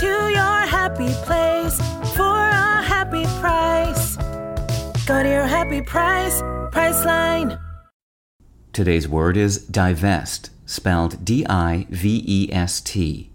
To your happy place for a happy price. Go to your happy price, Priceline. Today's word is divest, spelled D I V E S T.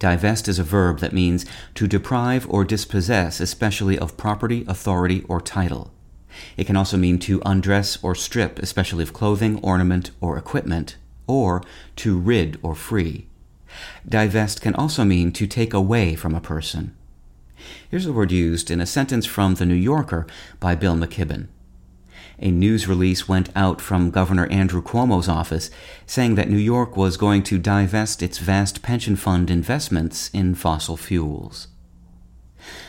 Divest is a verb that means to deprive or dispossess, especially of property, authority, or title. It can also mean to undress or strip, especially of clothing, ornament, or equipment, or to rid or free. Divest can also mean to take away from a person. Here's a word used in a sentence from The New Yorker by Bill McKibben. A news release went out from Governor Andrew Cuomo's office saying that New York was going to divest its vast pension fund investments in fossil fuels.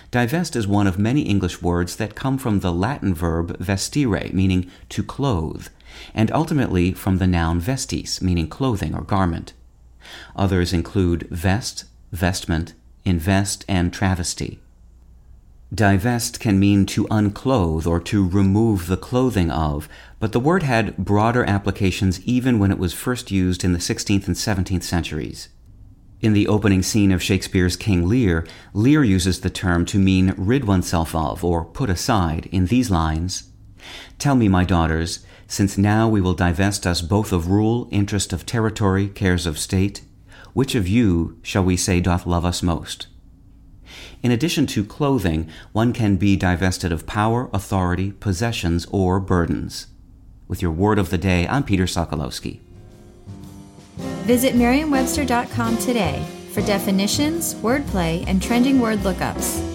Divest is one of many English words that come from the Latin verb vestire, meaning to clothe, and ultimately from the noun vestis, meaning clothing or garment. Others include vest, vestment, invest, and travesty. Divest can mean to unclothe or to remove the clothing of, but the word had broader applications even when it was first used in the 16th and 17th centuries. In the opening scene of Shakespeare's King Lear, Lear uses the term to mean rid oneself of or put aside in these lines Tell me, my daughters, since now we will divest us both of rule, interest of territory, cares of state, which of you shall we say doth love us most? In addition to clothing, one can be divested of power, authority, possessions, or burdens. With your word of the day, I'm Peter Sokolowski. Visit Merriam-Webster.com today for definitions, wordplay, and trending word lookups.